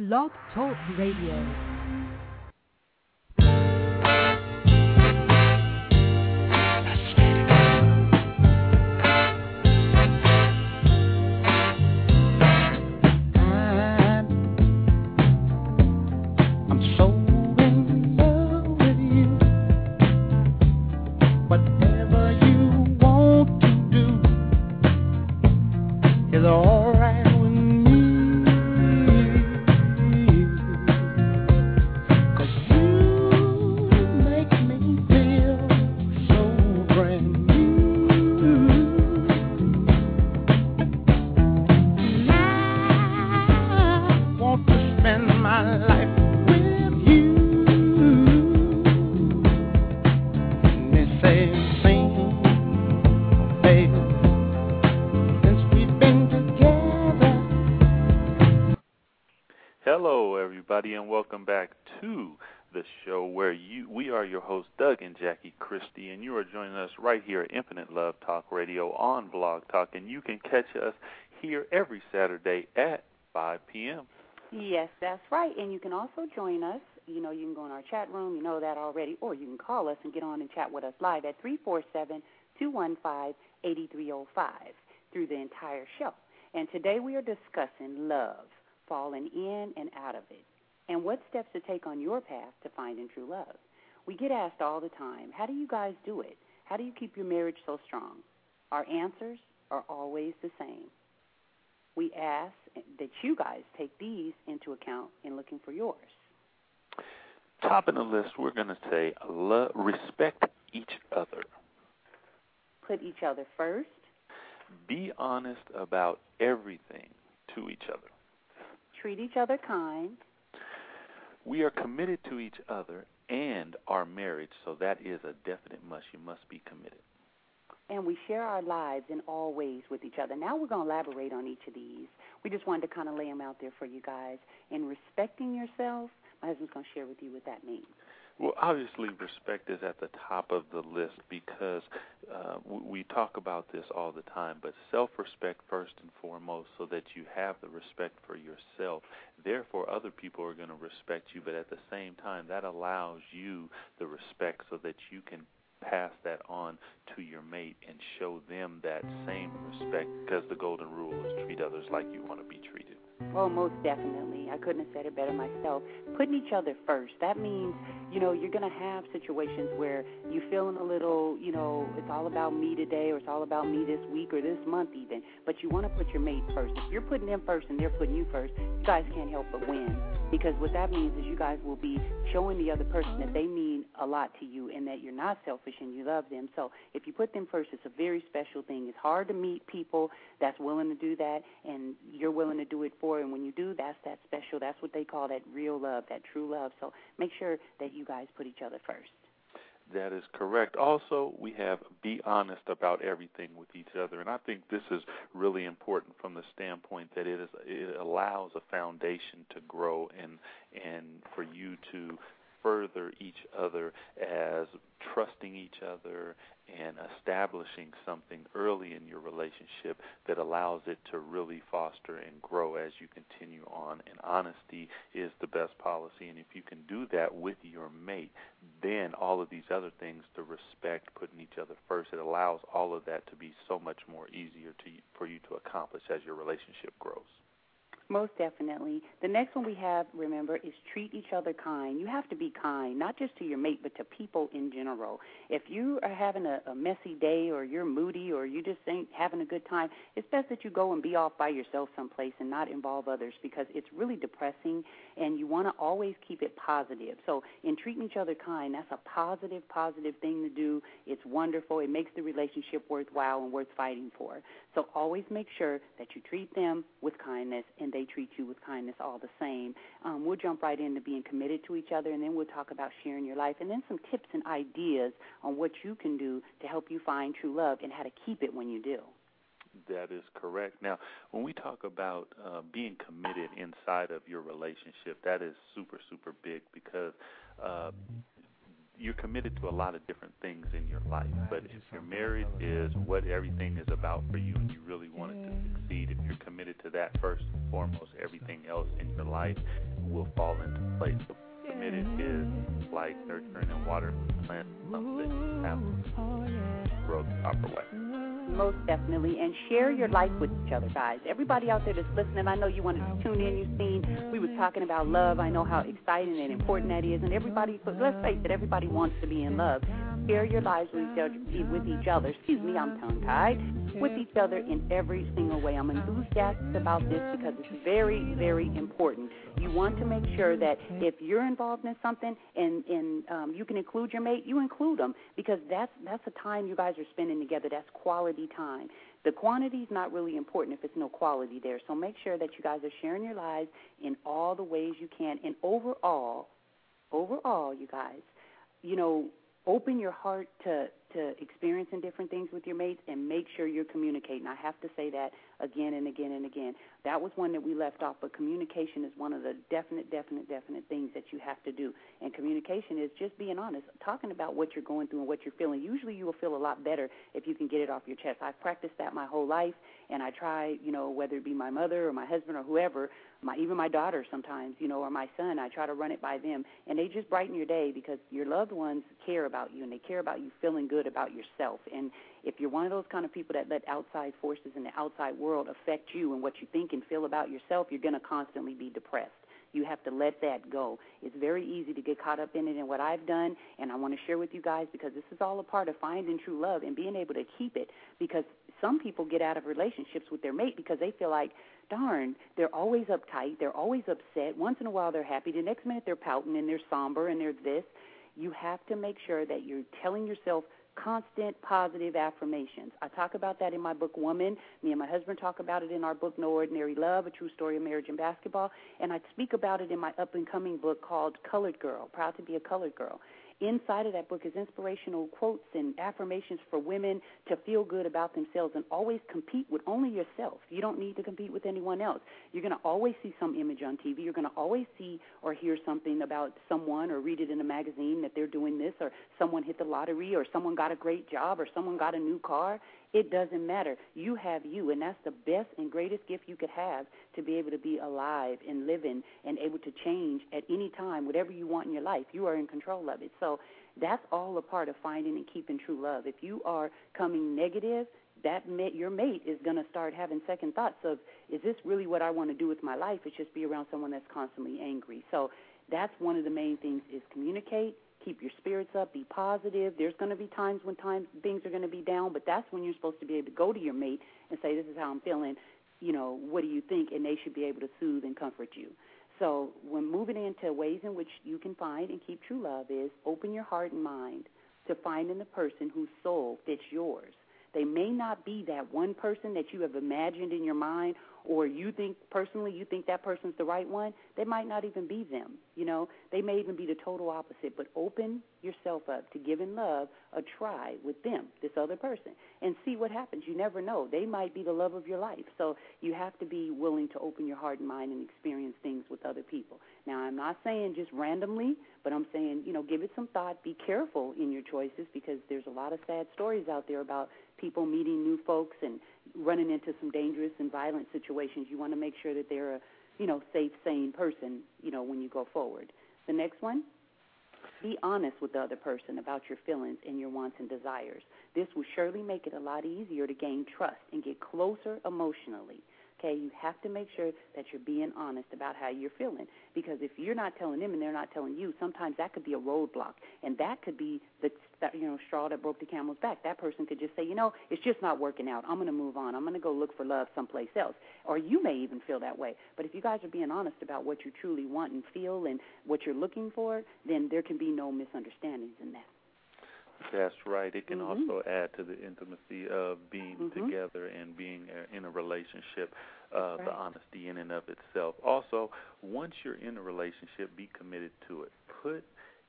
Blog Talk Radio. Talk, and you can catch us here every Saturday at 5 p.m. Yes, that's right. And you can also join us. You know, you can go in our chat room, you know that already, or you can call us and get on and chat with us live at 347 215 8305 through the entire show. And today we are discussing love, falling in and out of it, and what steps to take on your path to finding true love. We get asked all the time, how do you guys do it? How do you keep your marriage so strong? Our answers are always the same we ask that you guys take these into account in looking for yours. Top of the list, we're going to say love, respect each other. Put each other first. Be honest about everything to each other. Treat each other kind. We are committed to each other and our marriage, so that is a definite must. You must be committed. And we share our lives in all ways with each other. Now we're going to elaborate on each of these. We just wanted to kind of lay them out there for you guys. In respecting yourself, my husband's going to share with you what that means. Well, obviously, respect is at the top of the list because uh, we talk about this all the time. But self-respect first and foremost, so that you have the respect for yourself. Therefore, other people are going to respect you. But at the same time, that allows you the respect so that you can pass that on to your mate and show them that same respect. Because the golden rule is treat others like you want to be treated. Oh, most definitely. I couldn't have said it better myself. Putting each other first. That means, you know, you're going to have situations where you're feeling a little, you know, it's all about me today or it's all about me this week or this month even. But you want to put your mate first. If you're putting them first and they're putting you first, you guys can't help but win. Because what that means is you guys will be showing the other person that they mean a lot to you and that you're not selfish and you love them. So if you put them first, it's a very special thing. It's hard to meet people that's willing to do that and you're willing to do it for. And when you do, that's that special. That's what they call that real love, that true love. So make sure that you guys put each other first. That is correct. Also, we have be honest about everything with each other, and I think this is really important from the standpoint that it is it allows a foundation to grow and and for you to further each other as trusting each other and establishing something early in your relationship that allows it to really foster and grow as you continue on. And honesty is the best policy. And if you can do that with your mate, then all of these other things, the respect, putting each other first, it allows all of that to be so much more easier to for you to accomplish as your relationship grows. Most definitely. The next one we have, remember, is treat each other kind. You have to be kind, not just to your mate, but to people in general. If you are having a, a messy day or you're moody or you just ain't having a good time, it's best that you go and be off by yourself someplace and not involve others because it's really depressing and you want to always keep it positive. So in treating each other kind, that's a positive, positive thing to do. It's wonderful. It makes the relationship worthwhile and worth fighting for. So always make sure that you treat them with kindness and they treat you with kindness all the same. Um, we'll jump right into being committed to each other, and then we'll talk about sharing your life, and then some tips and ideas on what you can do to help you find true love and how to keep it when you do. That is correct. Now, when we talk about uh, being committed inside of your relationship, that is super, super big because uh, you're committed to a lot of different things in your life. But if you're married, is what everything is about for you, and you really want it to succeed. If you're committed to that first and foremost, everything else in your life will fall into place. So committed is like nurturing and watering plants, something that have to grow the proper way. Most definitely. And share your life with each other, guys. Everybody out there that's listening, I know you wanted to tune in. You've seen we were talking about love. I know how exciting and important that is. And everybody, let's face it, everybody wants to be in love. Share your lives with each other. With each other. Excuse me, I'm tongue tied. With each other in every single way. I'm enthusiastic about this because it's very, very important. You want to make sure that if you're involved in something and and um, you can include your mate, you include them because that's that's a time you guys are spending together. That's quality time. The quantity is not really important if it's no quality there. So make sure that you guys are sharing your lives in all the ways you can. And overall, overall, you guys, you know, open your heart to to experiencing different things with your mates and make sure you're communicating. I have to say that again and again and again. That was one that we left off, but communication is one of the definite, definite, definite things that you have to do. And communication is just being honest, talking about what you're going through and what you're feeling. Usually you will feel a lot better if you can get it off your chest. I've practiced that my whole life, and I try, you know, whether it be my mother or my husband or whoever, my even my daughter sometimes, you know, or my son, I try to run it by them, and they just brighten your day because your loved ones care about you and they care about you feeling good about yourself. And if you're one of those kind of people that let outside forces in the outside world affect you and what you think and feel about yourself, you're going to constantly be depressed. You have to let that go. It's very easy to get caught up in it. And what I've done, and I want to share with you guys because this is all a part of finding true love and being able to keep it. Because some people get out of relationships with their mate because they feel like, darn, they're always uptight, they're always upset. Once in a while they're happy, the next minute they're pouting and they're somber and they're this. You have to make sure that you're telling yourself constant positive affirmations. I talk about that in my book Woman. Me and my husband talk about it in our book No Ordinary Love, A True Story of Marriage and Basketball, and I speak about it in my up and coming book called Colored Girl, Proud to be a Colored Girl. Inside of that book is inspirational quotes and affirmations for women to feel good about themselves and always compete with only yourself. You don't need to compete with anyone else. You're going to always see some image on TV. You're going to always see or hear something about someone or read it in a magazine that they're doing this or someone hit the lottery or someone got a great job or someone got a new car. It doesn't matter. You have you, and that's the best and greatest gift you could have to be able to be alive and living and able to change at any time, whatever you want in your life. You are in control of it. So that's all a part of finding and keeping true love. If you are coming negative, that mate, your mate is going to start having second thoughts of, is this really what I want to do with my life? It's just be around someone that's constantly angry. So that's one of the main things is communicate keep your spirits up, be positive. There's going to be times when times things are going to be down, but that's when you're supposed to be able to go to your mate and say, "This is how I'm feeling. You know, what do you think?" And they should be able to soothe and comfort you. So, when moving into ways in which you can find and keep true love is open your heart and mind to finding the person whose soul fits yours. They may not be that one person that you have imagined in your mind or you think personally you think that person's the right one, they might not even be them. You know, they may even be the total opposite. But open yourself up to giving love a try with them, this other person, and see what happens. You never know; they might be the love of your life. So you have to be willing to open your heart and mind and experience things with other people. Now, I'm not saying just randomly, but I'm saying you know give it some thought. Be careful in your choices because there's a lot of sad stories out there about people meeting new folks and running into some dangerous and violent situations, you want to make sure that they're a, you know, safe, sane person, you know, when you go forward. The next one, be honest with the other person about your feelings and your wants and desires. This will surely make it a lot easier to gain trust and get closer emotionally. Okay, you have to make sure that you're being honest about how you're feeling because if you're not telling them and they're not telling you, sometimes that could be a roadblock, and that could be the you know straw that broke the camel's back. That person could just say, you know, it's just not working out. I'm going to move on. I'm going to go look for love someplace else. Or you may even feel that way. But if you guys are being honest about what you truly want and feel and what you're looking for, then there can be no misunderstandings in that. That's right. It can mm-hmm. also add to the intimacy of being mm-hmm. together and being in a relationship, uh, right. the honesty in and of itself. Also, once you're in a relationship, be committed to it. Put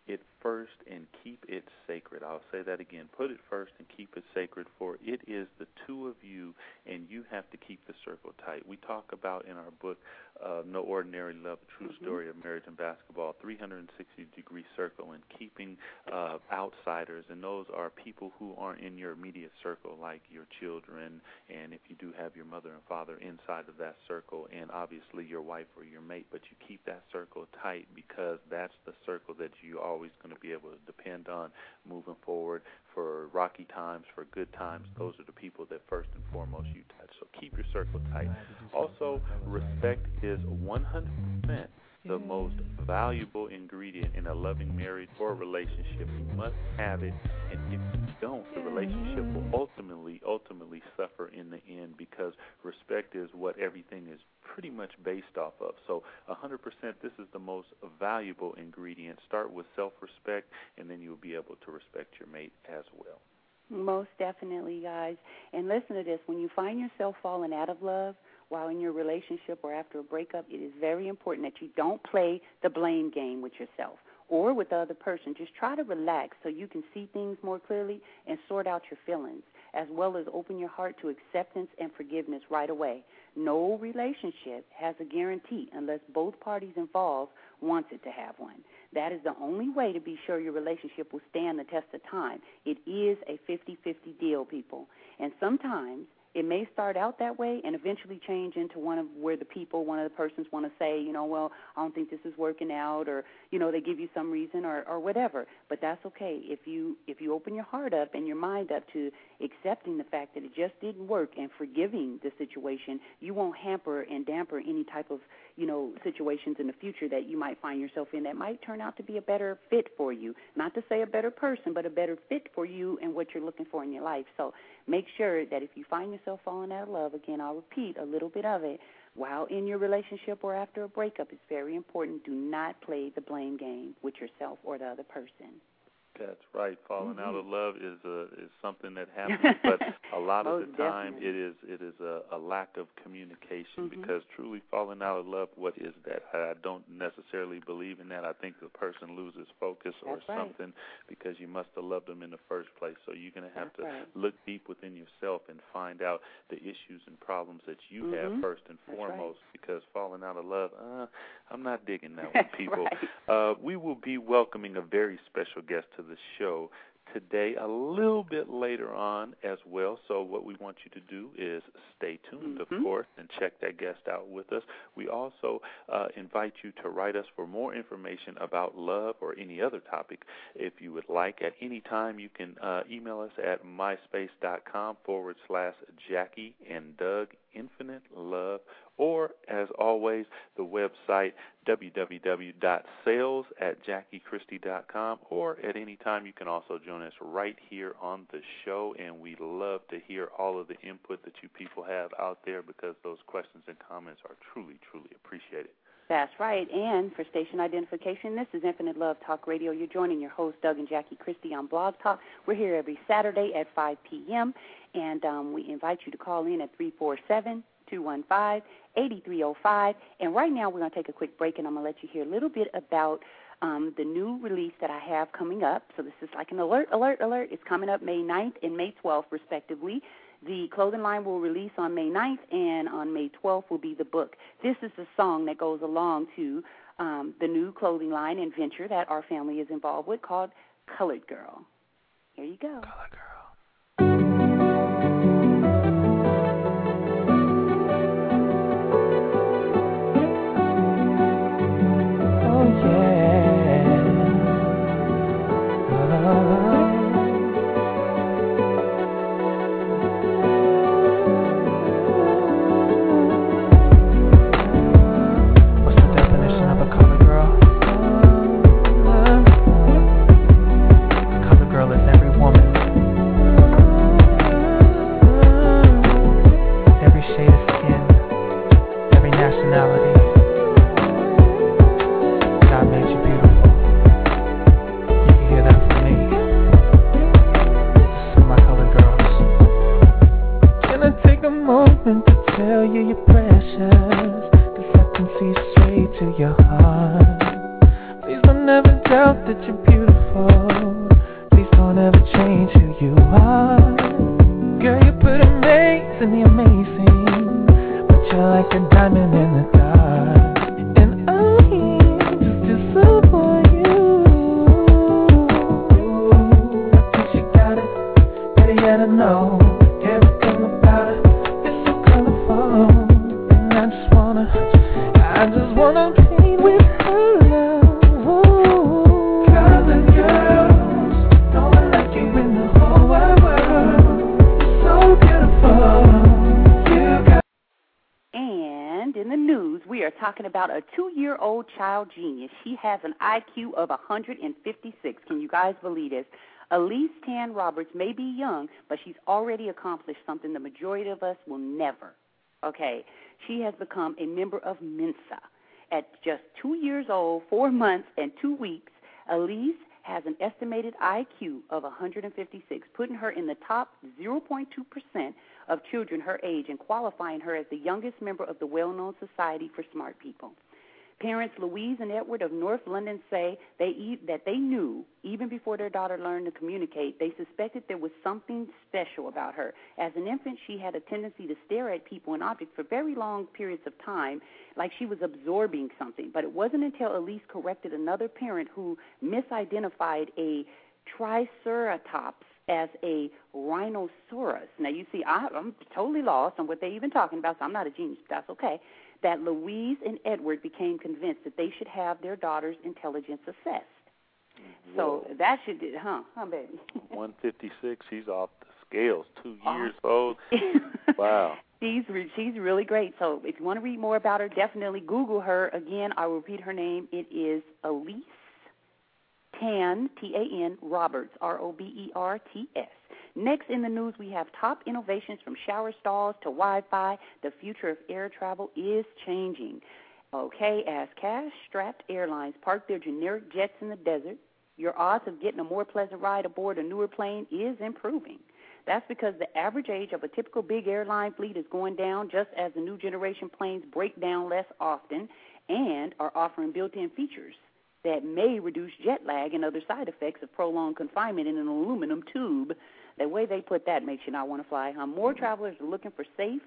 it first and keep it sacred. I'll say that again. Put it first and keep it sacred, for it is the two of you, and you have to keep the circle tight. We talk about in our book, uh, No Ordinary Love, A True mm-hmm. Story of Marriage and Basketball, 360 degree circle, and keeping uh, outsiders, and those are people who aren't in your immediate circle, like your children, and if you do have your mother and father inside of that circle, and obviously your wife or your mate, but you keep that circle tight because that's the circle that you're always going to be able to depend on moving forward for rocky times, for good times. Those are the people that first and foremost you touch. So keep your circle tight. Also, respect is 100% the most valuable ingredient in a loving marriage or relationship. You must have it, and if you don't, the relationship will mm-hmm. ultimately, ultimately suffer in the end because respect is what everything is pretty much based off of. So, 100%, this is the most valuable ingredient. Start with self-respect, and then you'll be able to respect your mate as well. Most definitely, guys. And listen to this: when you find yourself falling out of love while in your relationship or after a breakup, it is very important that you don't play the blame game with yourself or with the other person. Just try to relax so you can see things more clearly and sort out your feelings, as well as open your heart to acceptance and forgiveness right away. No relationship has a guarantee unless both parties involved wants it to have one. That is the only way to be sure your relationship will stand the test of time. It is a 50-50 deal, people. And sometimes it may start out that way and eventually change into one of where the people, one of the persons want to say, you know, well, I don't think this is working out, or you know, they give you some reason or or whatever. But that's okay if you if you open your heart up and your mind up to accepting the fact that it just didn't work and forgiving the situation, you won't hamper and damper any type of you know situations in the future that you might find yourself in that might turn out to be a better fit for you. Not to say a better person, but a better fit for you and what you're looking for in your life. So make sure that if you find yourself falling out of love, again, I'll repeat a little bit of it, while in your relationship or after a breakup, it's very important. Do not play the blame game with yourself or the other person. That's right. Falling mm-hmm. out of love is a is something that happens, but a lot of the time definitely. it is it is a, a lack of communication Mhm. because truly falling out of love, what is that? I don't necessarily believe in that. I think the person loses focus or That's right. something because you must have loved them in the first place. So you're going to have That's to right. look deep within yourself and find out the issues and problems that you Mhm. have first and That's right. foremost. Because falling out of love, uh, I'm not digging that one, people. right. Uh, we will be welcoming a very special guest to the show today, a little bit later on as well. So, what we want you to do is stay tuned, Mhm. of course, and check that guest out with us. We also uh, invite you to write us for more information about love or any other topic if you would like. At any time, you can uh, email us at myspace.com forward slash Jackie and Doug Infinite Love, or as always, the website www.sales at jackiechristie.com, or at any time you can also join us right here on the show. And we love to hear all of the input that you people have out there because those questions and comments are truly, truly appreciated. That's right. And for station identification, this is Infinite Love Talk Radio. You're joining your host, Doug and Jackie Christie, on Blog Talk. We're here every Saturday at 5 p.m., and um, we invite you to call in at 347 215 8305. And right now, we're going to take a quick break, and I'm going to let you hear a little bit about um, the new release that I have coming up. So this is like an alert, alert, alert. It's coming up May 9th and May 12th, respectively. The clothing line will release on May 9th, and on May 12th will be the book. This is the song that goes along to um, the new clothing line and venture that our family is involved with called Colored Girl. Here you go. Oh talking about a two year old child genius. She has an IQ of 156. Can you guys believe this? Elise Tan Roberts may be young, but she's already accomplished something the majority of us will never. Okay, she has become a member of Mensa. At just two years old, four months, and two weeks, Elise has an estimated IQ of 156, putting her in the top 0.2% of children her age and qualifying her as the youngest member of the well known Society for Smart People. Parents Louise and Edward of North London say they e- that they knew even before their daughter learned to communicate, they suspected there was something special about her. As an infant, she had a tendency to stare at people and objects for very long periods of time, like she was absorbing something. But it wasn't until Elise corrected another parent who misidentified a Triceratops as a rhinoceros. Now, you see, I, I'm totally lost on what they're even talking about, so I'm not a genius, but that's okay. That Louise and Edward became convinced that they should have their daughter's intelligence assessed. So Whoa. that should, huh, huh, baby? 156. She's off the scales. Two years old. Wow. She's re- she's really great. So if you want to read more about her, definitely Google her. Again, I will repeat her name. It is Elise Tan T A N Roberts R O B E R T S. Next in the news, we have top innovations from shower stalls to Wi-Fi. The future of air travel is changing. Okay, as cash-strapped airlines park their generic jets in the desert, your odds of getting a more pleasant ride aboard a newer plane is improving. That's because the average age of a typical big airline fleet is going down just as the new generation planes break down less often and are offering built in features that may reduce jet lag and other side effects of prolonged confinement in an aluminum tube. The way they put that makes you not want to fly. Huh? More mm-hmm. travelers are looking for safe,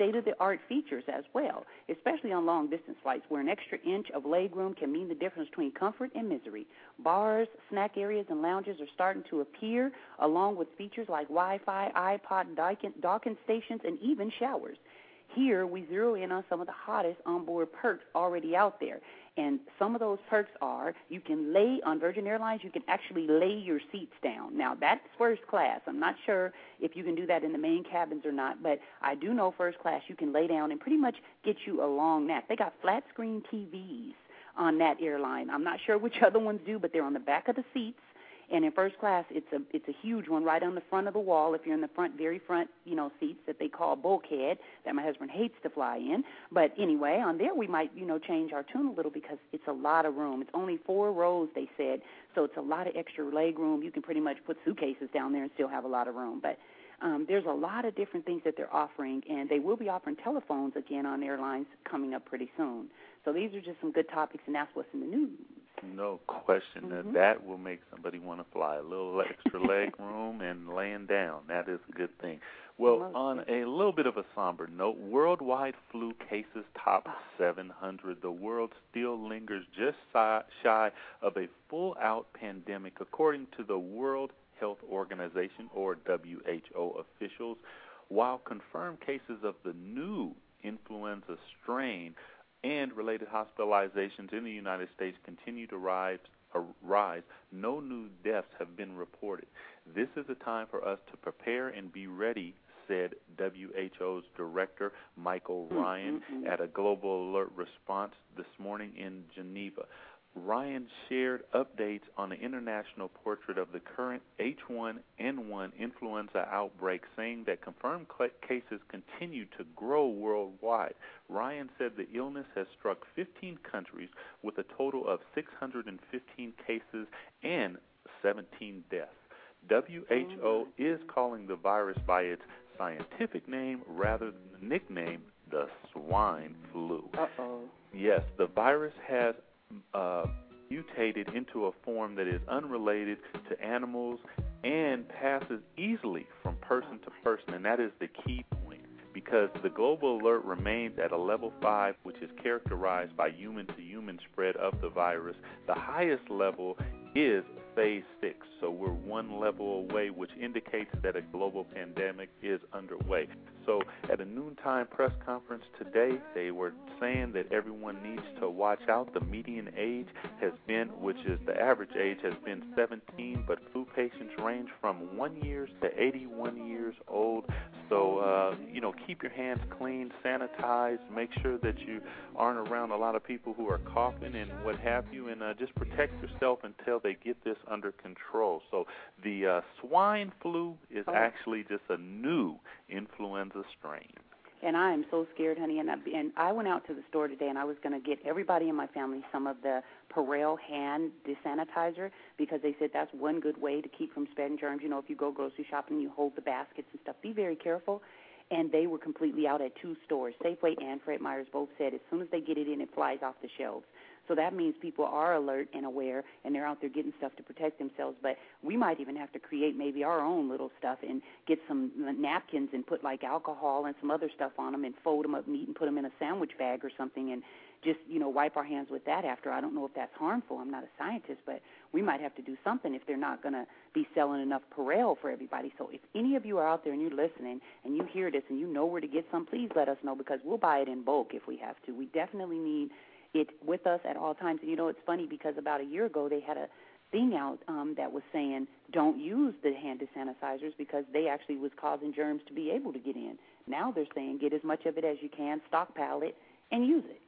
state of the art features as well, especially on long distance flights where an extra inch of legroom can mean the difference between comfort and misery. Bars, snack areas, and lounges are starting to appear, along with features like Wi Fi, iPod docking, docking stations, and even showers. Here, we zero in on some of the hottest onboard perks already out there. And some of those perks are you can lay on Virgin Airlines, you can actually lay your seats down. Now, that's first class. I'm not sure if you can do that in the main cabins or not, but I do know first class you can lay down and pretty much get you a long nap. They got flat screen TVs on that airline. I'm not sure which other ones do, but they're on the back of the seats. And in first class, it's a it's a huge one right on the front of the wall. If you're in the front, very front, you know, seats that they call bulkhead, that my husband hates to fly in. But anyway, on there we might you know change our tune a little because it's a lot of room. It's only four rows, they said, so it's a lot of extra leg room. You can pretty much put suitcases down there and still have a lot of room. But um, there's a lot of different things that they're offering, and they will be offering telephones again on airlines coming up pretty soon. So these are just some good topics, and that's what's in the news. No question Mhm. that that will make somebody want to fly. A little extra leg room and laying down. That is a good thing. Well, on a little bit of a somber note, worldwide flu cases top 700. The world still lingers just shy of a full out pandemic, according to the World Health Organization, or WHO officials, while confirmed cases of the new influenza strain and related hospitalizations in the United States continue to rise, rise, no new deaths have been reported. This is a time for us to prepare and be ready, said WHO's director Michael Ryan mm, mm. at a global alert response this morning in Geneva. Ryan shared updates on the international portrait of the current H1N1 influenza outbreak, saying that confirmed cases continue to grow worldwide. Ryan said the illness has struck 15 countries with a total of 615 cases and 17 deaths. WHO is calling the virus by its scientific name rather than the nickname, the swine flu. Uh oh. Yes, the virus has uh, mutated into a form that is unrelated to animals and passes easily from person to person, and that is the key point because the global alert remains at a level 5, which is characterized by human to human spread of the virus. The highest level is phase 6, so we're one level away, which indicates that a global pandemic is underway. So, at a noontime press conference today, they were saying that everyone needs to watch out. The median age has been, which is the average age, has been 17, but flu patients range from one years to 81 years old. So, uh, you know, keep your hands clean, sanitize, make sure that you aren't around a lot of people who are coughing and what have you, and uh, just protect yourself until they get this under control. So, the uh, swine flu is oh. actually just a new influenza strain. And I am so scared, honey. And I, and I went out to the store today, and I was going to get everybody in my family some of the Purell hand desanitizer because they said that's one good way to keep from spreading germs. You know, if you go grocery shopping, you hold the baskets and stuff. Be very careful. And they were completely out at two stores, Safeway and Fred Meyer's. Both said as soon as they get it in, it flies off the shelves. So that means people are alert and aware, and they're out there getting stuff to protect themselves. But we might even have to create maybe our own little stuff and get some napkins and put like alcohol and some other stuff on them and fold them up neat and put them in a sandwich bag or something and just you know wipe our hands with that after. I don't know if that's harmful. I'm not a scientist, but we might have to do something if they're not going to be selling enough Purell for everybody. So if any of you are out there and you're listening and you hear this and you know where to get some, please let us know because we'll buy it in bulk if we have to. We definitely need it with us at all times. And you know, it's funny because about a year ago they had a thing out um, that was saying don't use the hand sanitizers because they actually was causing germs to be able to get in. Now they're saying get as much of it as you can, stockpile it, and use it.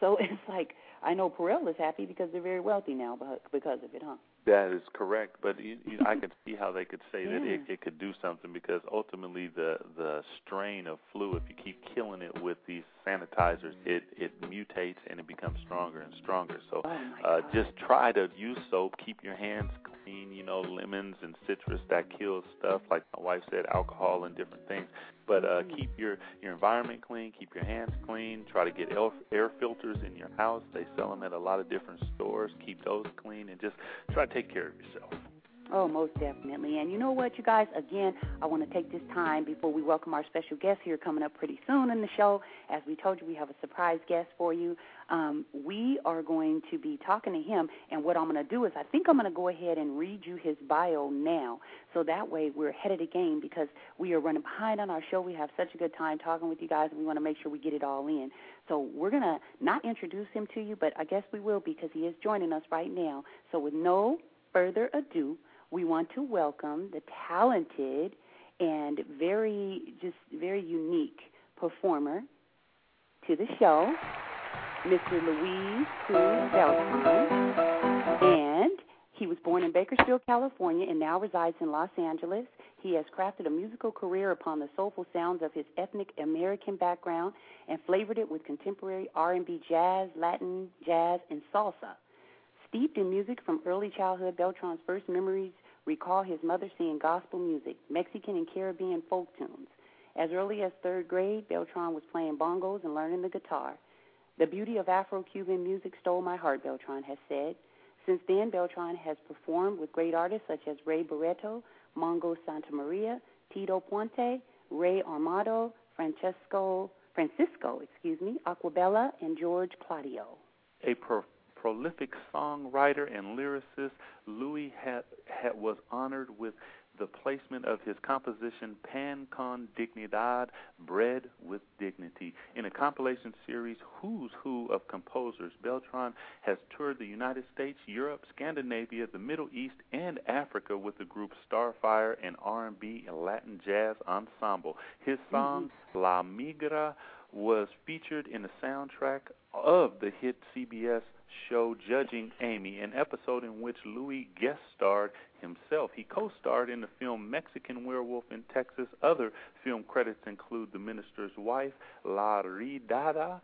So it's like I know Purell is happy because they're very wealthy now because of it, huh? That is correct, but you, you, I could see how they could say yeah. that it, it could do something because ultimately the the strain of flu, if you keep killing it with these sanitizers, it it mutates and it becomes stronger and stronger. So oh uh, just try to use soap, keep your hands clean. You know, lemons and citrus that kills stuff like my wife said, alcohol and different things. But uh, keep your your environment clean, keep your hands clean. Try to get air, air filters in your house. They sell them at a lot of different stores. Keep those clean and just try to take care of yourself. Oh, most definitely. And you know what, you guys? Again, I want to take this time before we welcome our special guest here coming up pretty soon in the show. As we told you, we have a surprise guest for you. Um, we are going to be talking to him, and what I'm going to do is I think I'm going to go ahead and read you his bio now, so that way we're ahead of the game because we are running behind on our show. We have such a good time talking with you guys, and we want to make sure we get it all in. So we're going to not introduce him to you, but I guess we will because he is joining us right now. So with no further ado, we want to welcome the talented and very, just very unique performer to the show, Mr. Luis Cruz Beltran. And he was born in Bakersfield, California, and now resides in Los Angeles. He has crafted a musical career upon the soulful sounds of his ethnic American background and flavored it with contemporary R&B, jazz, Latin, jazz, and salsa. Steeped in music from early childhood, Beltran's first memories recall his mother singing gospel music, Mexican and Caribbean folk tunes. As early as third grade, Beltran was playing bongos and learning the guitar. The beauty of Afro Cuban music stole my heart, Beltran has said. Since then, Beltran has performed with great artists such as Ray Barretto, Mongo Santamaria, Tito Puente, Ray Armando, Francesco, Francisco, excuse me, Aguabella, and George Claudio. A pro- prolific songwriter and lyricist, Louis had, had, was honored with the placement of his composition Pan con Dignidad, Bread with Dignity. In a compilation series, Who's Who of Composers, Beltran has toured the United States, Europe, Scandinavia, the Middle East, and Africa with the group Starfire and R&B and Latin Jazz Ensemble. His song mm-hmm. La Migra was featured in the soundtrack of the hit CBS show Judging Amy, an episode in which Louis guest starred himself. He co starred in the film Mexican Werewolf in Texas. Other film credits include The Minister's Wife, La Redada,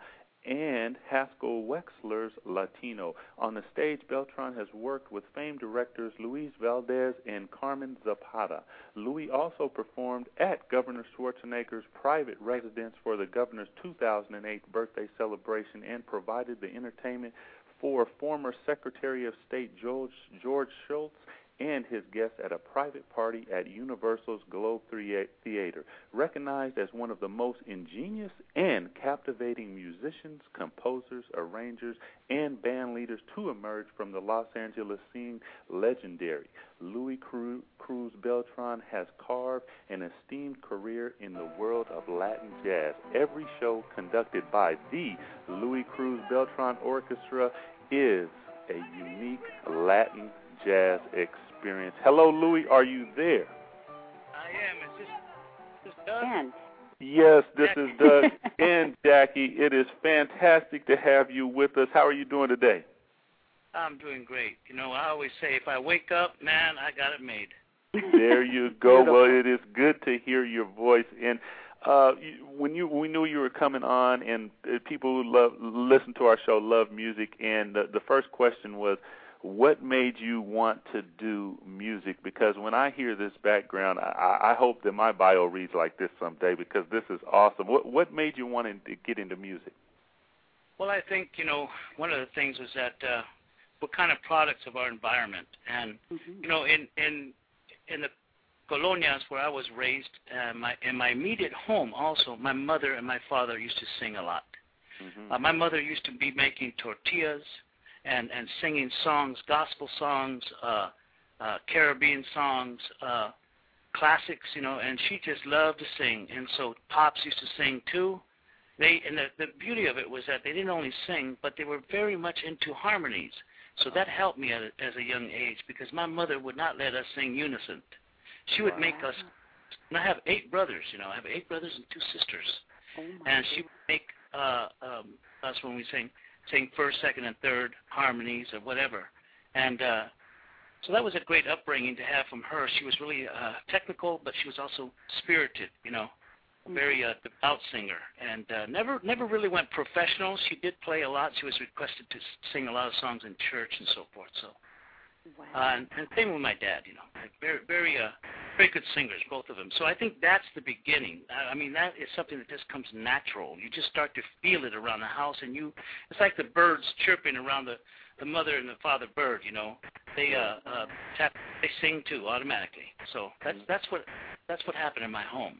and Haskell Wexler's Latino. On the stage, Beltran has worked with famed directors Luis Valdez and Carmen Zapata. Louis also performed at Governor Schwarzenegger's private residence for the governor's 2008 birthday celebration and provided the entertainment for former Secretary of State George, George Shultz and his guests at a private party at Universal's Globe Theater. Recognized as one of the most ingenious and captivating musicians, composers, arrangers, and band leaders to emerge from the Los Angeles scene, legendary Louis Cruz Beltran has carved an esteemed career in the world of Latin jazz. Every show conducted by the Louis Cruz Beltran Orchestra is a unique Latin jazz experience experience. Hello, Louis. Are you there? I am. Is this, this Doug? Dan. Yes, this is Doug and Jackie. It is fantastic to have you with us. How are you doing today? I'm doing great. You know, I always say if I wake up, man, I got it made. There you go. well, it is good to hear your voice. And uh when you we knew you were coming on, and uh, people who love listen to our show love music, and the, the first question was, what made you want to do music? Because when I hear this background, I, I hope that my bio reads like this someday because this is awesome. What what made you want to get into music? Well, I think you know one of the things was that uh, we're kind of products of our environment, and mm-hmm. you know in in in the colonias where I was raised, uh, my in my immediate home also, my mother and my father used to sing a lot. Mm-hmm. Uh, my mother used to be making tortillas and and singing songs, gospel songs, uh, uh, Caribbean songs, uh, classics, you know, and she just loved to sing. And so pops used to sing too. They and the the beauty of it was that they didn't only sing, but they were very much into harmonies. So that helped me at, as a young age because my mother would not let us sing unison. She would wow. make us. And I have eight brothers, you know. I have eight brothers and two sisters, oh and she would make uh, um, us when we sing sing first, second, and third harmonies or whatever. And uh, so that was a great upbringing to have from her. She was really uh, technical, but she was also spirited, you know, a very uh, devout singer, and uh, never never really went professional. She did play a lot. She was requested to sing a lot of songs in church and so forth. So, wow. uh, and, and same with my dad, you know, very very uh, very good singers, both of them. So I think that's the beginning. I mean, that is something that just comes natural. You just start to feel it around the house, and you, it's like the birds chirping around the the mother and the father bird. You know, they uh, uh, tap, they sing too automatically. So that's that's what that's what happened in my home.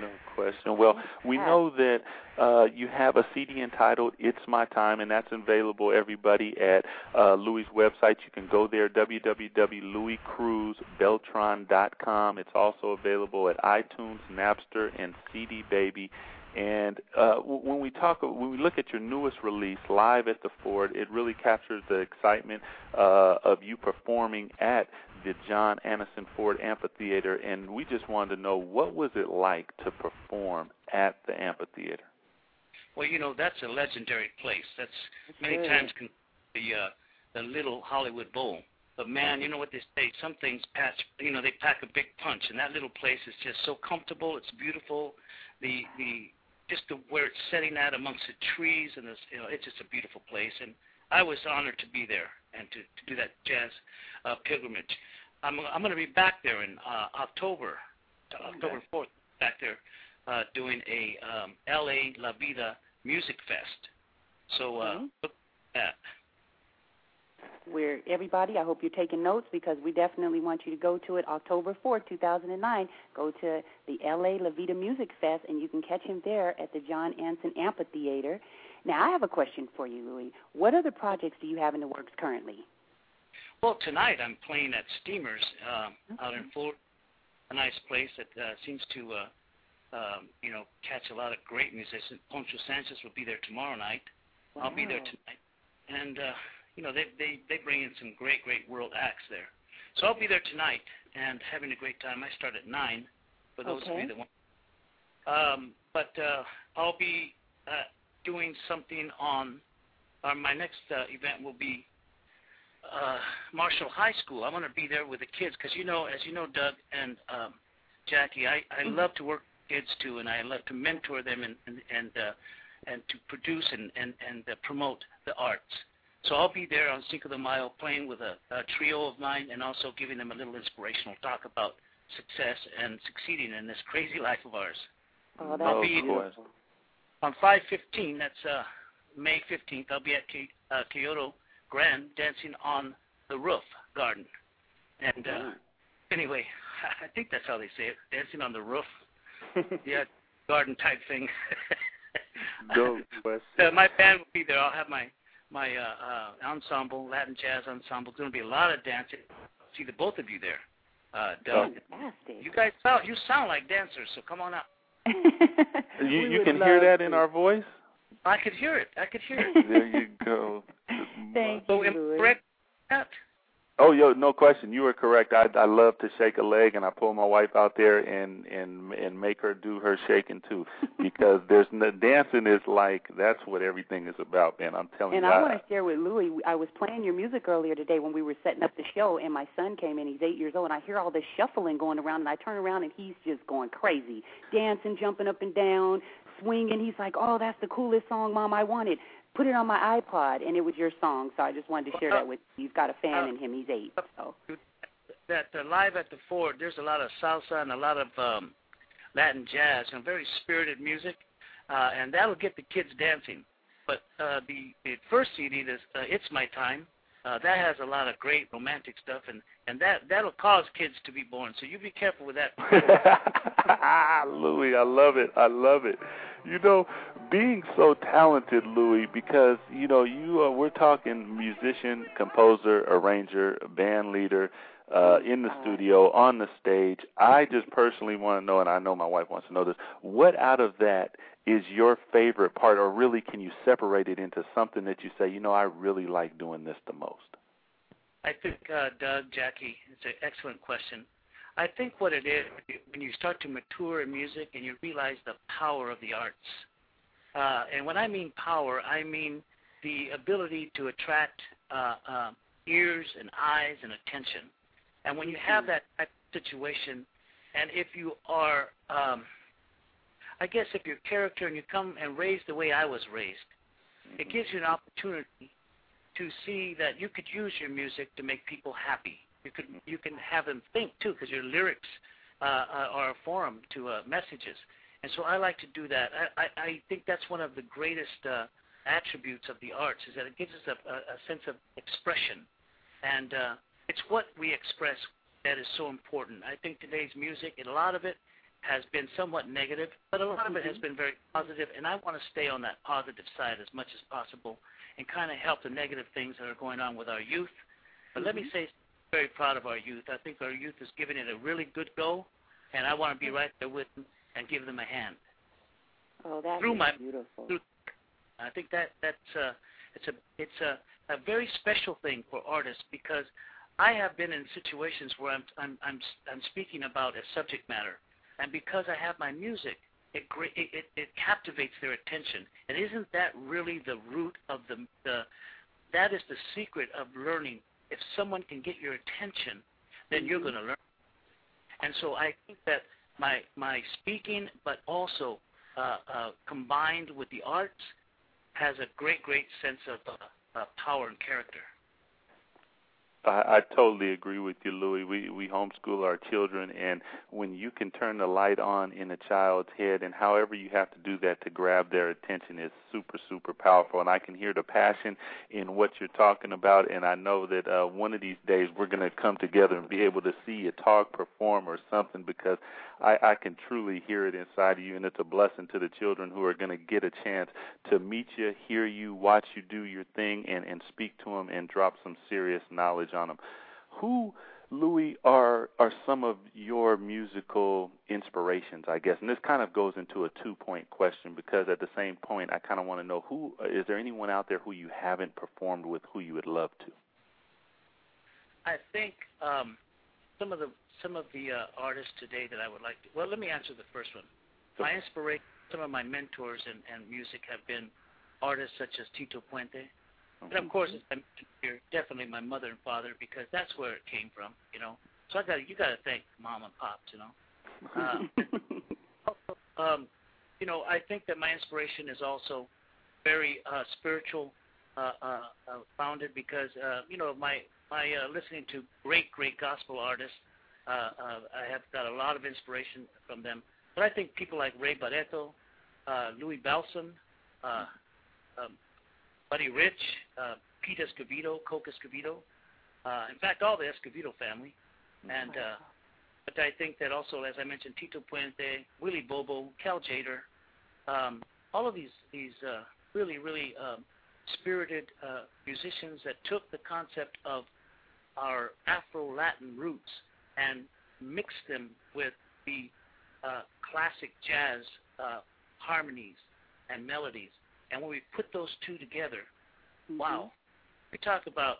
No question. Well, we know that uh, you have a CD entitled "It's My Time," and that's available everybody at uh, Louis' website. You can go there www.louiscruzbeltran.com. It's also available at iTunes, Napster, and CD Baby. And uh, when we talk, when we look at your newest release, "Live at the Ford," it really captures the excitement uh, of you performing at the John Anson Ford Amphitheater, and we just wanted to know what was it like to perform at the amphitheater. Well, you know that's a legendary place. That's many times con- the uh, the little Hollywood Bowl. But man, you know what they say? Some things patch, you know, they pack a big punch, and that little place is just so comfortable. It's beautiful. The the just the where it's setting at amongst the trees, and this, you know, it's just a beautiful place. And I was honored to be there and to, to do that jazz uh, pilgrimage. I'm I'm going to be back there in uh, October, uh, okay. October 4th, back there uh, doing a um, LA La Vida Music Fest. So uh, mm-hmm. look at that. Where everybody, I hope you're taking notes because we definitely want you to go to it October 4th, 2009. Go to the LA La Vida Music Fest, and you can catch him there at the John Anson Amphitheater. Now, I have a question for you, Louis. What other projects do you have in the works currently? Well, tonight I'm playing at Steamers uh, okay. out in Fullerton, a nice place that uh, seems to, uh, um, you know, catch a lot of great musicians. Poncho Sanchez will be there tomorrow night. Wow. I'll be there tonight, and uh, you know they they they bring in some great great world acts there. So I'll be there tonight and having a great time. I start at nine for those okay. of you that want. Um, but uh, I'll be uh, doing something on. Uh, my next uh, event will be uh, Marshall High School. I want to be there with the kids because you know, as you know, Doug and um, Jackie, I I mm-hmm. love to work with kids too, and I love to mentor them and and and, uh, and to produce and and and uh, promote the arts. So I'll be there on Cinco de Mayo playing with a, a trio of mine and also giving them a little inspirational talk about success and succeeding in this crazy life of ours. Oh, that's I'll be beautiful. on 5:15. That's uh, May 15th. I'll be at K- uh, Kyoto grand dancing on the roof garden. And uh, anyway, I think that's how they say it, dancing on the roof. yeah, garden type thing. no question. Uh, my band will be there. I'll have my my uh, uh, ensemble, Latin jazz ensemble. There's going to be a lot of dancing. See the both of you there. Uh, Doug. Fantastic. You guys sound you sound like dancers, so come on up. You you would can hear that in our voice. I could hear it. I could hear it. There you go. Thank So you, am I Louis. correct? Oh, yo, no question. You were correct. I I love to shake a leg, and I pull my wife out there and and and make her do her shaking too, because there's no, dancing is like that's what everything is about, man. I'm telling And you. I want to share with Louie. I was playing your music earlier today when we were setting up the show, and my son came in. He's eight years old, and I hear all this shuffling going around, and I turn around, and he's just going crazy, dancing, jumping up and down, swinging. He's like, "Oh, that's the coolest song, Mom! I want it. Put it on my iPod." And it was your song, so I just wanted to share that with you. You've got a fan in him. He's eight, so. that uh, live at the Ford, there's a lot of salsa and a lot of um, Latin jazz and very spirited music, uh, and that'll get the kids dancing. But uh, the the first CD, this uh, "It's My Time," uh, that has a lot of great romantic stuff, and and that that'll cause kids to be born. So you be careful with that. Louie, I love it. I love it. You know, being so talented, Louie, because you know you are, we're talking musician, composer, arranger, band leader, uh, in the studio, on the stage. I just personally want to know, and I know my wife wants to know this. What out of that is your favorite part, or really can you separate it into something that you say, you know, I really like doing this the most? I think, uh, Doug, Jackie, it's an excellent question. I think what it is, when you start to mature in music and you realize the power of the arts, uh, and when I mean power, I mean the ability to attract uh, uh, ears and eyes and attention. And when you have that type of situation, and if you are, um, I guess, if your character and you come and raised the way I was raised, it gives you an opportunity to see that you could use your music to make people happy. You could you can have them think too, because your lyrics uh, uh, are a forum to uh, messages. And so I like to do that. I, I, I think that's one of the greatest uh, attributes of the arts is that it gives us a, a, a sense of expression, and uh, it's what we express that is so important. I think today's music, and a lot of it has been somewhat negative, but a lot of it has mm-hmm. been very positive, and I want to stay on that positive side as much as possible and kind of help the negative things that are going on with our youth. But let me mm-hmm. say, very proud of our youth. I think our youth is giving it a really good go, and I want to be mm-hmm. right there with them and give them a hand. Oh, that Through my- beautiful. through- I think that that's uh, it's a it's a, a very special thing for artists because I have been in situations where I'm I'm I'm I'm speaking about a subject matter, and because I have my music, it it, it, captivates their attention. And isn't that really the root of the the that is the secret of learning. If someone can get your attention, then you're going to learn. And so I think that my my speaking, but also uh, uh, combined with the arts, has a great great sense of uh, uh, power and character. I, I totally agree with you, Louie. We we homeschool our children, and when you can turn the light on in a child's head, and however you have to do that to grab their attention is super super powerful. And I can hear the passion in what you're talking about, and I know that uh, one of these days we're going to come together and be able to see you talk, perform, or something because I, I can truly hear it inside of you, and it's a blessing to the children who are going to get a chance to meet you, hear you, watch you do your thing, and and speak to them and drop some serious knowledge on them. Who, Louie, are are some of your musical inspirations? I guess, and this kind of goes into a two point question because at the same point, I kind of want to know who is there anyone out there who you haven't performed with who you would love to? I think um, some of the some of the uh, artists today that I would like to. Well, let me answer the first one. My inspiration, some of my mentors in, in music have been artists such as Tito Puente, and of course, as I mentioned here, definitely my mother and father because that's where it came from. You know, so I got you got to thank mom and pops. You know. Uh, um, you know, I think that my inspiration is also very uh, spiritual uh, uh, uh, founded because uh, you know my my uh, listening to great great gospel artists. Uh, uh, I have got a lot of inspiration from them. But I think people like Ray Barretto, uh, Louie Bellson, uh, um, Buddy Rich, uh, Pete Escovedo, Coke Escovedo. Uh, in fact, all the Escovedo family. And uh, but I think that also, as I mentioned, Tito Puente, Willie Bobo, Cal Tjader, um, all of these these uh, really really um, spirited uh, musicians that took the concept of our Afro Latin roots and mixed them with the uh, classic jazz uh, harmonies and melodies. And when we put those two together, Mm-hmm. wow, we talk about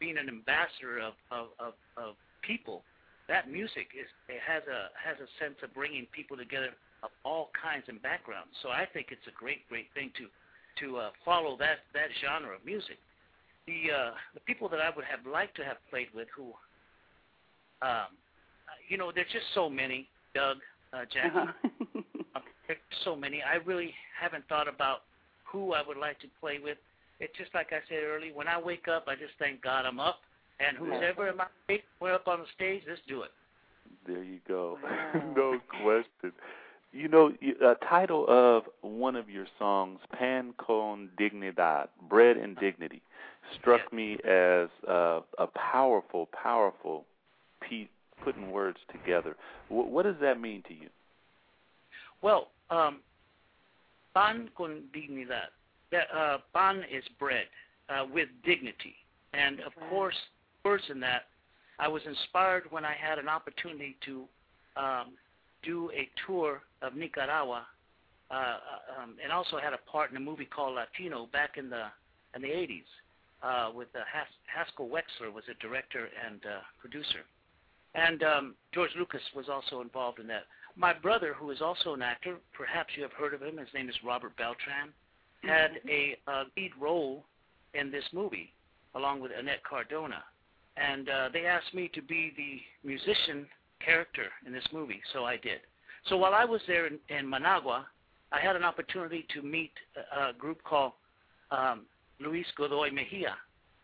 being an ambassador of, of, of, of people. That music is it has a has a sense of bringing people together of all kinds and backgrounds. So I think it's a great great thing to to uh, follow that that genre of music. The uh, the people that I would have liked to have played with, who, um, you know, there's just so many. Doug, uh, Jackie, Uh-huh. uh, there's so many. I really haven't thought about who I would like to play with. It's just like I said earlier. When I wake up, I just thank God I'm up, and who's ever in my face, we're up on the stage. Let's do it. There you go. Wow. no question. You know, you- a title of one of your songs, Pan con Dignidad, Bread and Dignity, struck me as uh, a powerful, powerful piece, putting words together. W- what does that mean to you? Well, um, pan con dignidad. Uh, pan is bread uh, with dignity, and of Right. course, words in that. I was inspired when I had an opportunity to um, do a tour of Nicaragua, uh, uh, um, and also had a part in a movie called Latino back in the in the 80s. Uh, with uh, Has- Haskell Wexler was a director and uh, producer, and um, George Lucas was also involved in that. My brother, who is also an actor, perhaps you have heard of him. His name is Robert Beltran. Had a uh, lead role in this movie, along with Annette Cardona, and uh, they asked me to be the musician character in this movie, so I did. So while I was there in, in Managua, I had an opportunity to meet a, a group called um, Luis Godoy Mejia,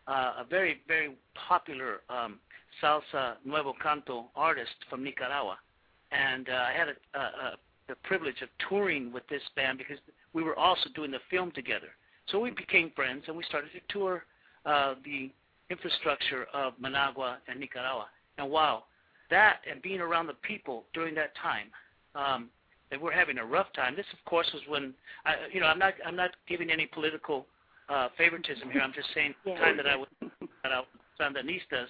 uh, a very, very popular um, salsa nuevo canto artist from Nicaragua. And uh, I had a, a, a, the privilege of touring with this band because we were also doing the film together. So we became friends and we started to tour uh, the infrastructure of Managua and Nicaragua. And wow, that and being around the people during that time, um, they were having a rough time. This, of course, was when I, you know I'm not I'm not giving any political uh, favoritism here. I'm just saying the time that I was that I, Sandinistas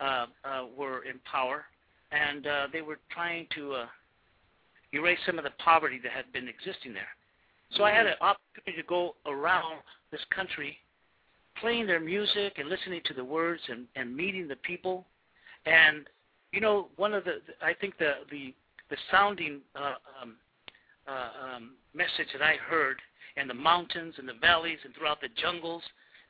uh, uh, were in power, and uh, they were trying to uh, erase some of the poverty that had been existing there. So I had an opportunity to go around this country, playing their music and listening to the words and, and meeting the people. And you know, one of the I think the the the sounding uh, um, uh, um, message that I heard in the mountains and the valleys and throughout the jungles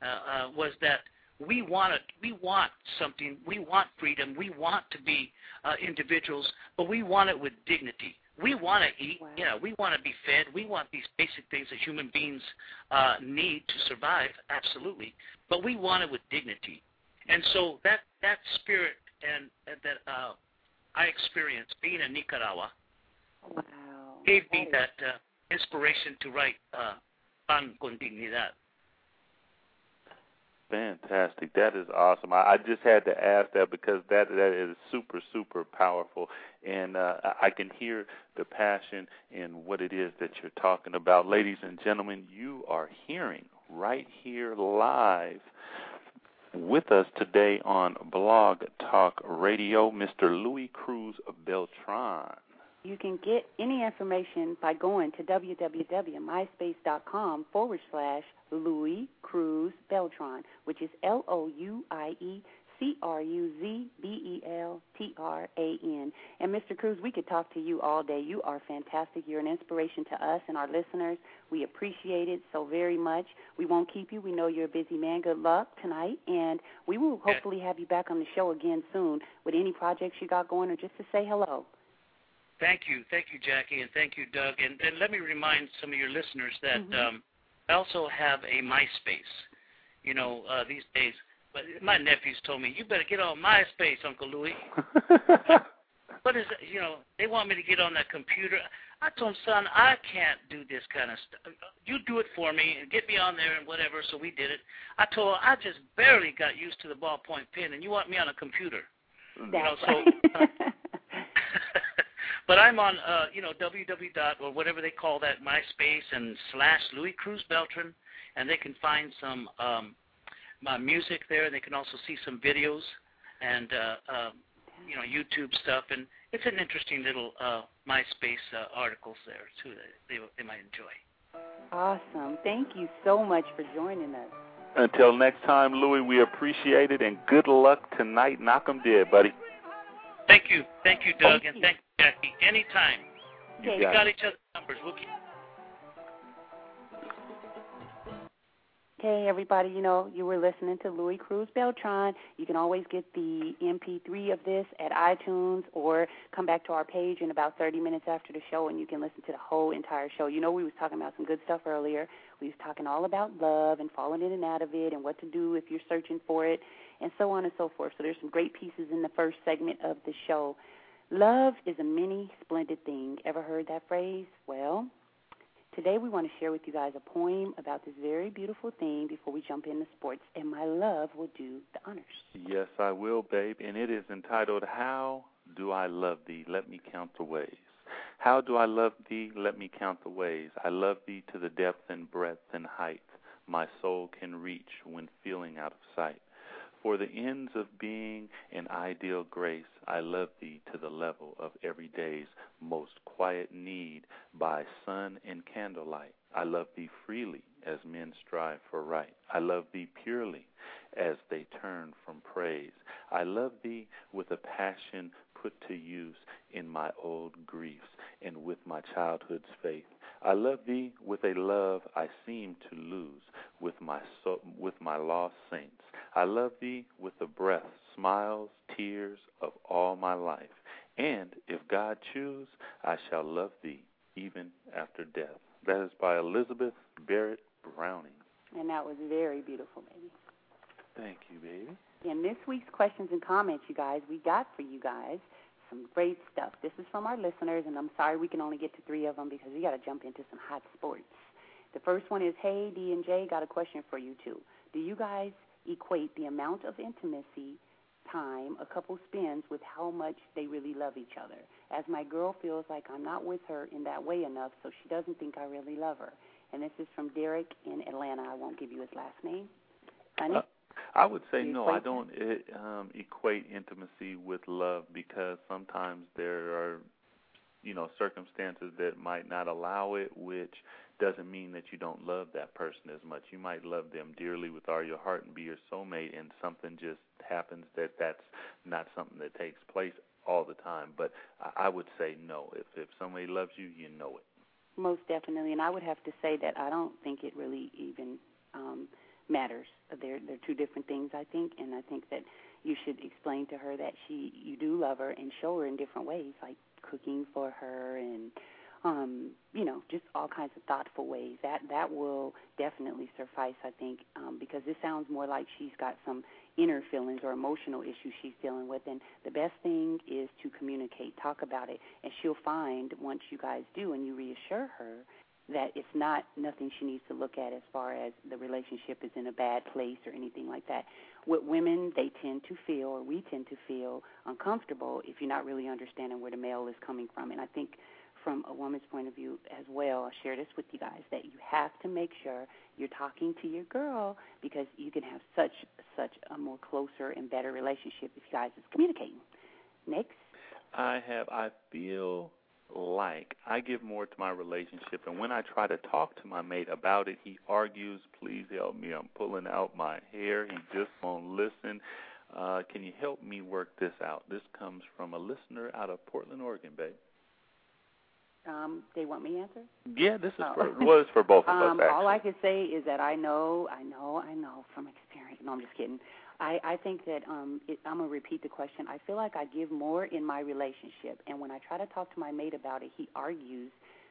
uh, uh, was that we want it, we want something, we want freedom, we want to be uh, individuals, but we want it with dignity. We want to eat, Wow. you know, we want to be fed, we want these basic things that human beings uh, need to survive, absolutely, but we want it with dignity. And so that that spirit and, and that uh, I experienced being in Nicaragua Wow. gave me that uh, inspiration to write uh, Pan con Dignidad. Fantastic. That is awesome. I, I just had to ask that because that that is super super powerful, and uh, I can hear the passion in what it is that you're talking about, ladies and gentlemen. You are hearing right here live with us today on Blog Talk Radio, Mr. Louie Cruz Beltran. You can get any information by going to www.myspace.com forward slash Louie Cruz Beltran, which is L O U I E C R U Z B E L T R A N. And Mr. Cruz, we could talk to you all day. You are fantastic. You're an inspiration to us and our listeners. We appreciate it so very much. We won't keep you. We know you're a busy man. Good luck tonight, and we will hopefully have you back on the show again soon with any projects you got going or just to say hello. Thank you, thank you, Jackie, and thank you, Doug. And, and let me remind some of your listeners that Mhm. um, I also have a MySpace. You know, uh, these days, but my nephews told me you better get on MySpace, Uncle Louie. What is it? You know, they want me to get on that computer. I told him, son, I can't do this kind of stuff. You do it for me and get me on there and whatever. So we did it. I told her I just barely got used to the ballpoint pen, and you want me on a computer. That's you know, right. so. Uh, but I'm on, uh, you know, www dot or whatever they call that MySpace and slash Louie Cruz Beltran, and they can find some um, my music there. They can also see some videos and uh, uh, you know YouTube stuff, and it's an interesting little uh, MySpace uh, articles there too that they they might enjoy. awesome. Thank you so much for joining us. Until next time, Louie, we appreciate it and good luck tonight. Knock 'em dead, buddy. Thank you, thank you, Doug, Thank and you. thank you, Jackie. Anytime. You Okay. We got got each other's numbers. We'll keep. Okay, everybody, you know, you were listening to Louie Cruz Beltran. You can always get the MP3 of this at iTunes or come back to our page in about 30 minutes after the show and you can listen to the whole entire show. You know, we was talking about some good stuff earlier. We was talking all about love and falling in and out of it and what to do if you're searching for it and so on and so forth. So there's some great pieces in the first segment of the show. Love is a many splendid thing. Ever heard that phrase? Well, Today we want to share with you guys a poem about this very beautiful thing before we jump into sports, and my love will do the honors. Yes, I will, babe. And it is entitled, How Do I Love Thee? Let Me Count the Ways. How do I love thee? Let me count the ways. I love thee to the depth and breadth and height my soul can reach when feeling out of sight. For the ends of being and ideal grace, I love thee to the level of every day's most quiet need by sun and candlelight. I love thee freely as men strive for right. I love thee purely as they turn from praise. I love thee with a passion put to use in my old griefs and with my childhood's faith. I love thee with a love I seem to lose with my so, with my lost saints. I love thee with the breath, smiles, tears of all my life. And if God choose, I shall love thee even after death. That is by Elizabeth Barrett Browning. And that was very beautiful, baby. Thank you, baby. In this week's questions and comments, you guys, we got for you guys some great stuff. This is from our listeners, and I'm sorry we can only get to three of them because we got to jump into some hot sports. The first one is, hey, D and J, got a question for you too. Do you guys equate the amount of intimacy time a couple spends with how much they really love each other? As my girl feels like I'm not with her in that way enough, so she doesn't think I really love her. And this is from Derek in Atlanta. I won't give you his last name. Honey? Uh, I would say no. I don't it, um, equate intimacy with love because sometimes there are, you know, circumstances that might not allow it, which doesn't mean that you don't love that person as much. You might love them dearly with all your heart and be your soulmate, and something just happens that that's not something that takes place all the time. But I, I would say no. If if somebody loves you, you know it. Most definitely, and I would have to say that I don't think it really even um, matters. They're they're two different things, I think, and I think that you should explain to her that she you do love her and show her in different ways, like cooking for her and um, you know just all kinds of thoughtful ways. That that will definitely suffice, I think, um, because this sounds more like she's got some inner feelings or emotional issues she's dealing with. And the best thing is to communicate, talk about it, and she'll find once you guys do and you reassure her that it's not nothing she needs to look at as far as the relationship is in a bad place or anything like that. With women, they tend to feel, or we tend to feel, uncomfortable if you're not really understanding where the male is coming from. And I think from a woman's point of view as well, I'll share this with you guys, that you have to make sure you're talking to your girl because you can have such such a more closer and better relationship if you guys is communicating. Next. I have. I feel like I give more to my relationship, and when I try to talk to my mate about it, he argues. Please help me. I'm pulling out my hair. He just won't listen. Uh, can you help me work this out? This comes from a listener out of Portland, Oregon, babe. Um, they want me to answer? Yeah, this is Oh. for was for both of Um, us. Actually. all I can say is that I know, I know, I know from experience. No, I'm just kidding. I, I think that um, it, I'm gonna repeat the question. I feel like I give more in my relationship, and when I try to talk to my mate about it, he argues.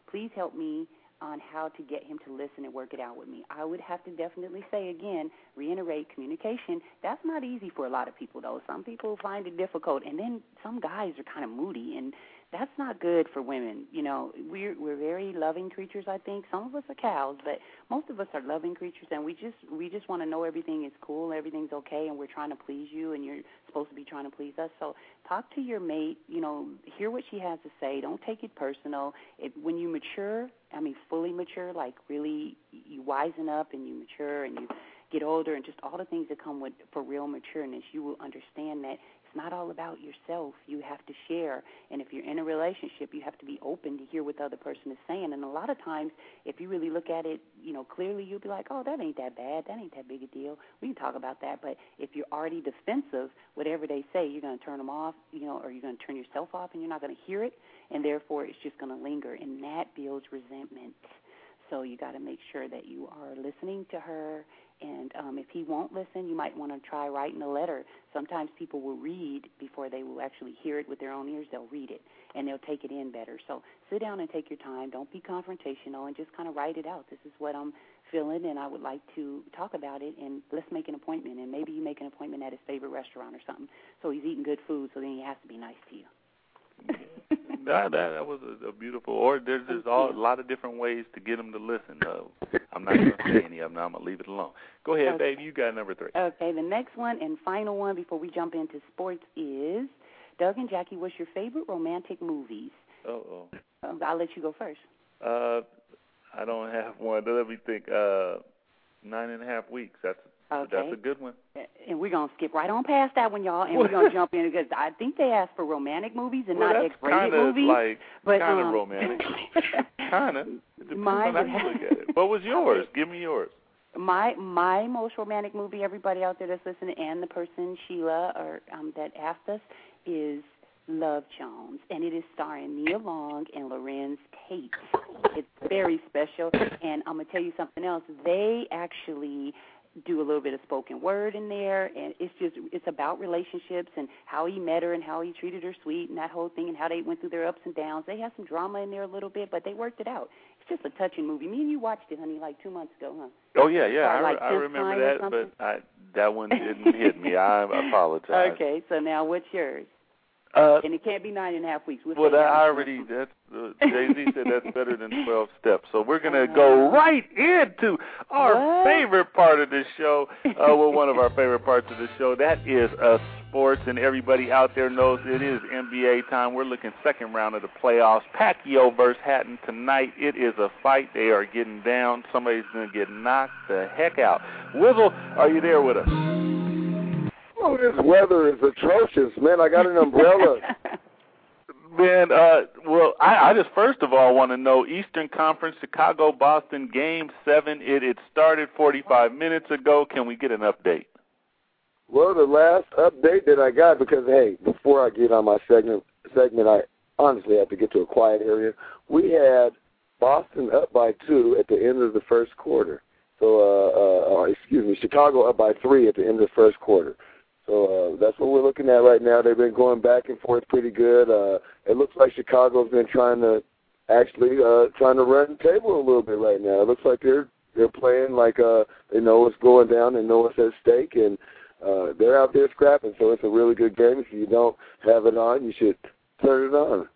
Please help me on how to get him to listen and work it out with me. I would have to definitely say again, reiterate communication. That's not easy for a lot of people though. Some people find it difficult, and then some guys are kind of moody and that's not good for women. You know, we're we're very loving creatures. I think some of us are cows, but most of us are loving creatures, and we just we just want to know everything is cool, everything's okay, and we're trying to please you, and you're supposed to be trying to please us. So talk to your mate. You know, hear what she has to say. Don't take it personal. It, when you mature, I mean, fully mature, like really you wisen up and you mature and you get older and just all the things that come with for real matureness, you will understand that it's not all about yourself. You have to share. And if you're in a relationship, you have to be open to hear what the other person is saying. And a lot of times, if you really look at it, you know, clearly, you'll be like, oh, that ain't that bad. That ain't that big a deal. We can talk about that. But if you're already defensive, whatever they say, you're going to turn them off, you know, or you're going to turn yourself off and you're not going to hear it. And therefore, it's just going to linger. And that builds resentment. So you got to make sure that you are listening to her and um, if he won't listen, you might want to try writing a letter. Sometimes people will read before they will actually hear it with their own ears. They'll read it and they'll take it in better. So sit down and take your time. Don't be confrontational and just kind of write it out. This is what I'm feeling, and I would like to talk about it. And let's make an appointment. And maybe you make an appointment at his favorite restaurant or something. So he's eating good food, so then he has to be nice to you that, that that was a, a beautiful. Or there's there's all, a lot of different ways to get them to listen. Uh, I'm not going to say any of them. I'm going to leave it alone. Go ahead, okay. babe. You got number three. Okay. The next one and final one before we jump into sports is Doug and Jackie. What's your favorite romantic movies? Oh, oh. Um, I'll let you go first. Uh, I don't have one. Let me think. Uh, nine and a half weeks. That's Okay. That's a good one. And we're gonna skip right on past that one, y'all, and we're gonna jump in because I think they asked for romantic movies and well, not X-rated movies. Like, but kind um, of romantic. kind of. Depends Mine on how you look at it. What was yours? Give me yours. My my most romantic movie, everybody out there that's listening, and the person Sheila or um, that asked us is Love Jones, and it is starring Nia Long and Larenz Tate. It's very special, and I'm gonna tell you something else. They actually do a little bit of spoken word in there and it's just it's about relationships and how he met her and how he treated her sweet and that whole thing and how they went through their ups and downs. They had some drama in there a little bit but they worked it out. It's just a touching movie. Me and you watched it honey like two months ago huh? Oh yeah yeah. I, like I remember that but I that one didn't hit me. I apologize. Okay so now what's yours uh, and it can't be nine and a half weeks. We'll, well, that I already that's uh, Jay Z said that's better than twelve steps. So we're gonna go Uh-huh. right into our What? favorite part of the show. Uh, well, one of our favorite parts of the show. That is uh, sports, and everybody out there knows it is NBA time. We're looking second round of the playoffs. Pacquiao versus Hatton tonight. It is a fight. They are getting down. Somebody's gonna get knocked the heck out. Wizzle, are you there with us? Oh, this weather is atrocious, man. I got an umbrella. Man, uh, well, I, I just first of all want to know Eastern Conference Chicago Boston Game Seven. It it started 45 minutes ago. Can we get an update? well, the last update that I got, because hey, before I get on my segment, segment, I honestly have to get to a quiet area. We had Boston up by two at the end of the first quarter. So, uh, uh, uh excuse me, Chicago up by three at the end of the first quarter. So uh, that's what we're looking at right now. They've been going back and forth pretty good. Uh, it looks like Chicago's been trying to actually uh, trying to run the table a little bit right now. It looks like they're they're playing like uh, they know what's going down, they know what's at stake, and uh, they're out there scrapping. So it's a really good game. If you don't have it on, you should turn it on.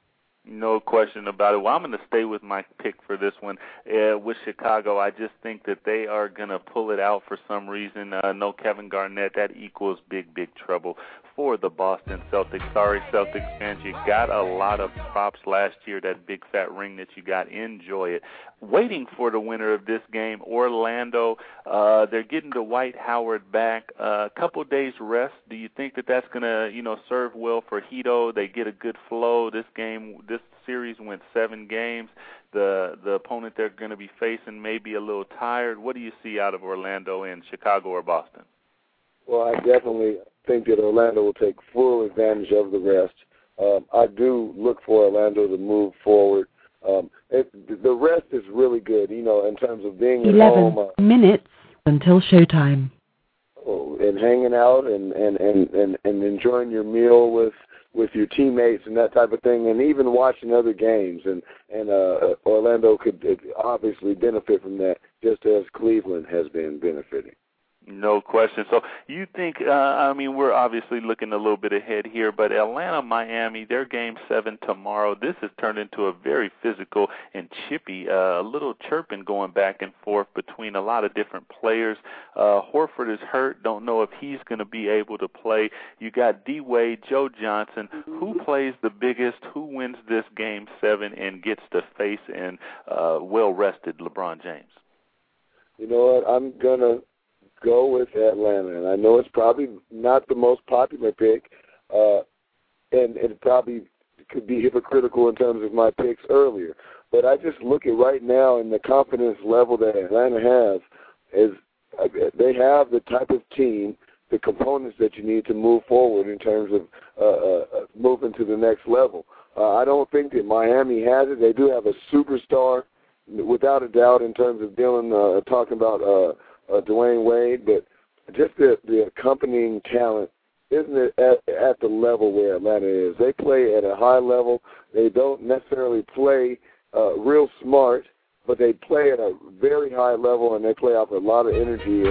No question about it. Well, I'm going to stay with my pick for this one uh, with Chicago. I just think that they are going to pull it out for some reason. Uh, no Kevin Garnett. That equals big, big trouble for the Boston Celtics. Sorry, Celtics fans. You got a lot of props last year. That big fat ring that you got. Enjoy it. Waiting for the winner of this game, Orlando. Uh, they're getting Dwight Howard back. A uh, couple days rest. Do you think that that's to, you know, serve well for Hito? They get a good flow. This game, this series went seven games. The the opponent they're going to be facing may be a little tired. What do you see out of Orlando and Chicago or Boston? Well, I definitely think that Orlando will take full advantage of the rest. Um, I do look for Orlando to move forward. Um, it, the rest is really good, you know, in terms of being at 11 home uh, minutes until showtime. oh, and hanging out and, and, and, and, and enjoying your meal with with your teammates and that type of thing, and even watching other games. And and uh, Orlando could obviously benefit from that, just as Cleveland has been benefiting. No question. So you think? Uh, I mean, we're obviously looking a little bit ahead here, but Atlanta, Miami, their game seven tomorrow. This has turned into a very physical and chippy, uh, a little chirping going back and forth between a lot of different players. Uh, Horford is hurt. Don't know if he's going to be able to play. You got D Wade, Joe Johnson. Who plays the biggest? Who wins this game seven and gets to face and uh, well rested LeBron James? You know what? I'm gonna go with Atlanta, and I know it's probably not the most popular pick, uh, and it probably could be hypocritical in terms of my picks earlier. But I just look at right now and the confidence level that Atlanta has is uh, they have the type of team, the components that you need to move forward in terms of uh, uh, uh moving to the next level. Uh, I don't think that Miami has it. They do have a superstar, without a doubt, in terms of Dylan uh, talking about uh, uh, Dwyane Wade, but just the the accompanying talent isn't it at, at the level where Atlanta is. They play at a high level. They don't necessarily play uh, real smart, but they play at a very high level and they play off a lot of energy.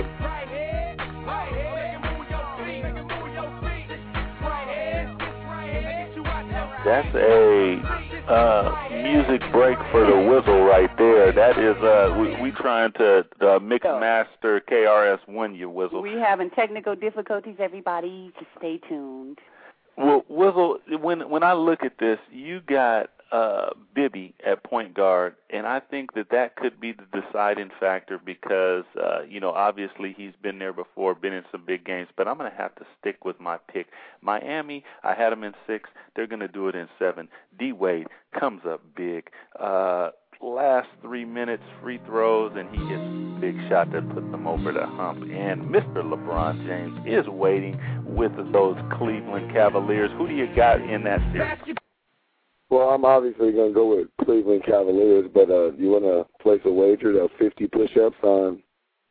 That's a uh, music break for the whistle right there. That is uh, we we trying to uh, mix master KRS One your whistle. We having technical difficulties. Everybody, just stay tuned. Well, Whistle, when when I look at this, you got uh, Bibby at point guard, and I think that that could be the deciding factor because uh, you know obviously he's been there before, been in some big games, but I'm going to have to stick with my pick. Miami, I had them in six. They're going to do it in seven. D Wade comes up big. Uh, last three minutes, free throws, and he hits a big shot that puts them over the hump. And Mr. LeBron James is waiting with those Cleveland Cavaliers. Who do you got in that series? Well, I'm obviously going to go with Cleveland Cavaliers, but uh, you want to place a wager of 50 push-ups on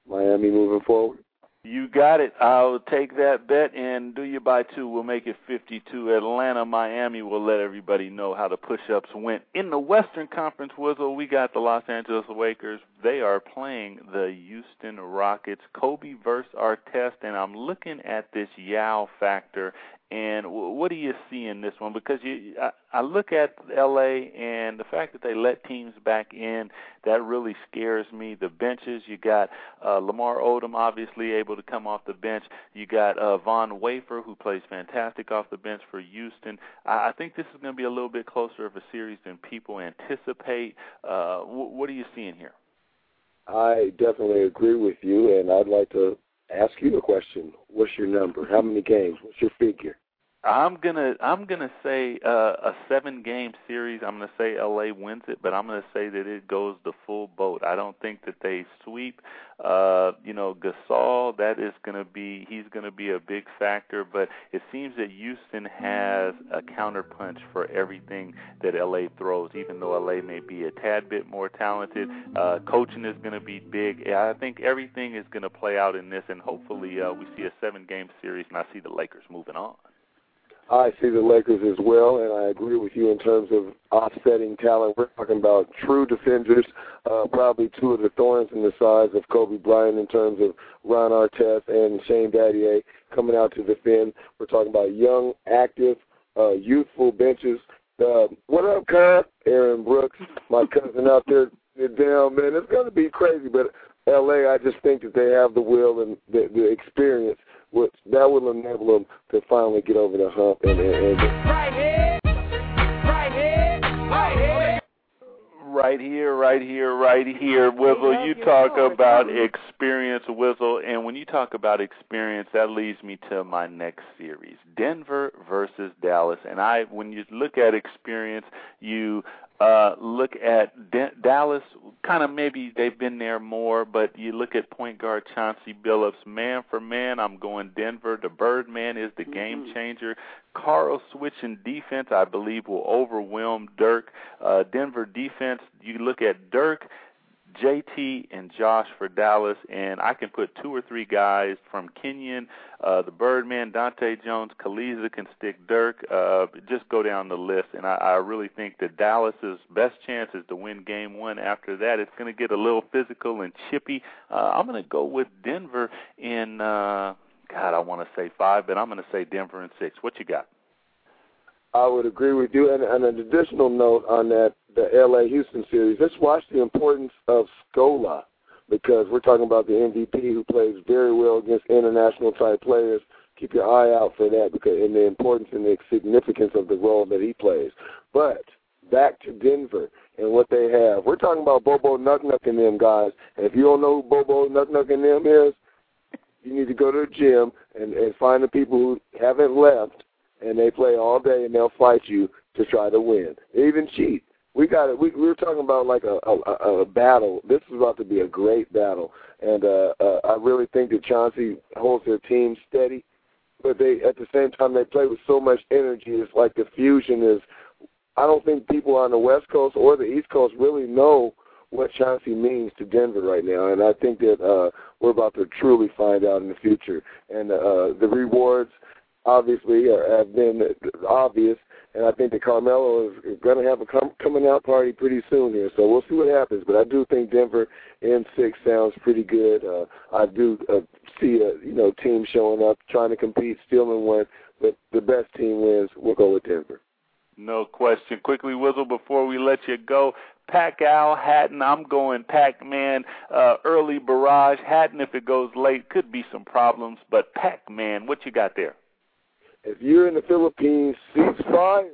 Miami moving forward? You got it. I'll take that bet and do you by two. We'll make it 52. Atlanta, Miami will let everybody know how the push-ups went. In the Western Conference Whistle, we got the Los Angeles Lakers. They are playing the Houston Rockets. Kobe versus Artest, and I'm looking at this Yao factor and what do you see in this one? Because you, I, I look at LA and the fact that they let teams back in, that really scares me. The benches, you got uh, Lamar Odom obviously able to come off the bench. You got uh, Von Wafer who plays fantastic off the bench for Houston. I, I think this is going to be a little bit closer of a series than people anticipate. Uh, w- what are you seeing here? I definitely agree with you, and I'd like to ask you a question. What's your number? How many games? What's your figure? I'm gonna I'm gonna say uh, a seven game series. I'm gonna say LA wins it, but I'm gonna say that it goes the full boat. I don't think that they sweep. Uh, you know, Gasol that is gonna be he's gonna be a big factor, but it seems that Houston has a counterpunch for everything that LA throws. Even though LA may be a tad bit more talented, uh, coaching is gonna be big. I think everything is gonna play out in this, and hopefully uh, we see a seven game series, and I see the Lakers moving on. I see the Lakers as well, and I agree with you in terms of offsetting talent. We're talking about true defenders, uh, probably two of the thorns in the size of Kobe Bryant in terms of Ron Artest and Shane Battier coming out to defend. We're talking about young, active, uh, youthful benches. Uh, what up, Kyle? Aaron Brooks, my cousin out there down, man. It's going to be crazy, but LA, I just think that they have the will and the, the experience which that will enable them to finally get over the hump and, and, and right here, right here, right here. Right here, right here, right here, Wizzle. You talk about experience, Wizzle, and when you talk about experience, that leads me to my next series, Denver versus Dallas. And I, when you look at experience, you uh, look at D- Dallas, kind of maybe they've been there more, but you look at point guard Chauncey Billups, man for man, I'm going Denver. The Birdman is the mm-hmm. game changer. Carl switching defense, I believe, will overwhelm Dirk. Uh, Denver defense, you look at Dirk, JT and Josh for Dallas, and I can put two or three guys from Kenyon, uh, the Birdman, Dahntay Jones, Kleiza can stick Dirk. Uh, just go down the list, and I, I really think that Dallas's best chance is to win Game One. After that, it's going to get a little physical and chippy. Uh, I'm going to go with Denver in. Uh, God, I want to say five, but I'm going to say Denver in six. What you got? I would agree with you. And, and an additional note on that, the LA Houston series, let's watch the importance of Scola because we're talking about the MVP who plays very well against international type players. Keep your eye out for that because and the importance and the significance of the role that he plays. But back to Denver and what they have. We're talking about Bobo Nuck Nuck and them guys. And if you don't know who Bobo Nuck Nuck and them is, you need to go to the gym and, and find the people who haven't left and they play all day and they'll fight you to try to win. They even cheat. We got it. We, we were talking about like a, a, a battle. This is about to be a great battle, and uh, uh, I really think that Chauncey holds their team steady. But they, at the same time, they play with so much energy. It's like the fusion is. I don't think people on the West Coast or the East Coast really know what Chauncey means to Denver right now, and I think that uh, we're about to truly find out in the future. And uh, the rewards obviously uh, have been obvious, and I think that Carmelo is going to have a com- coming out party pretty soon here. So we'll see what happens. But I do think Denver in six sounds pretty good. Uh, I do uh, see a you know team showing up trying to compete, stealing one, but the best team wins. We'll go with Denver. No question. Quickly, Wizzle, before we let you go, Pacquiao, Hatton, I'm going Pac-Man, uh, early barrage. Hatton, if it goes late, could be some problems, but Pac-Man, what you got there? If you're in the Philippines, cease fire.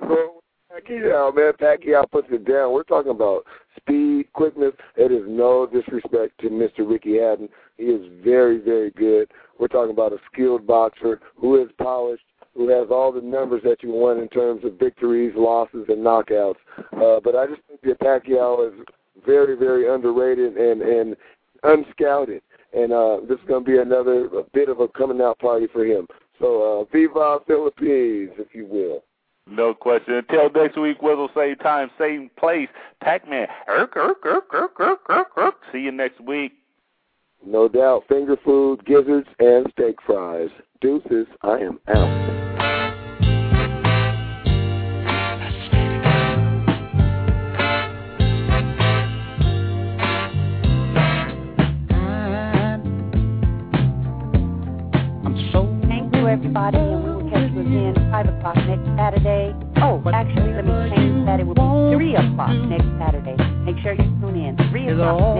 Go Pacquiao, man. Pacquiao puts it down. We're talking about speed, quickness. It is no disrespect to Mr. Ricky Hatton. He is very, very good. We're talking about a skilled boxer who is polished, who has all the numbers that you want in terms of victories, losses, and knockouts. Uh, but I just think that Pacquiao is very, very underrated and and unscouted. And uh, this is going to be another bit of a coming out party for him. So, uh, Viva Philippines, if you will. No question. Until next week, Wizzle, same time, same place. Pac-Man. Irk, irk, irk, irk, irk, irk, irk. See you next week. No doubt. Finger food, gizzards, and steak fries. Deuces, I am out. Saturday. Oh, actually, let me change that. It will be 3 o'clock next Saturday. Make sure you tune in. 3 o'clock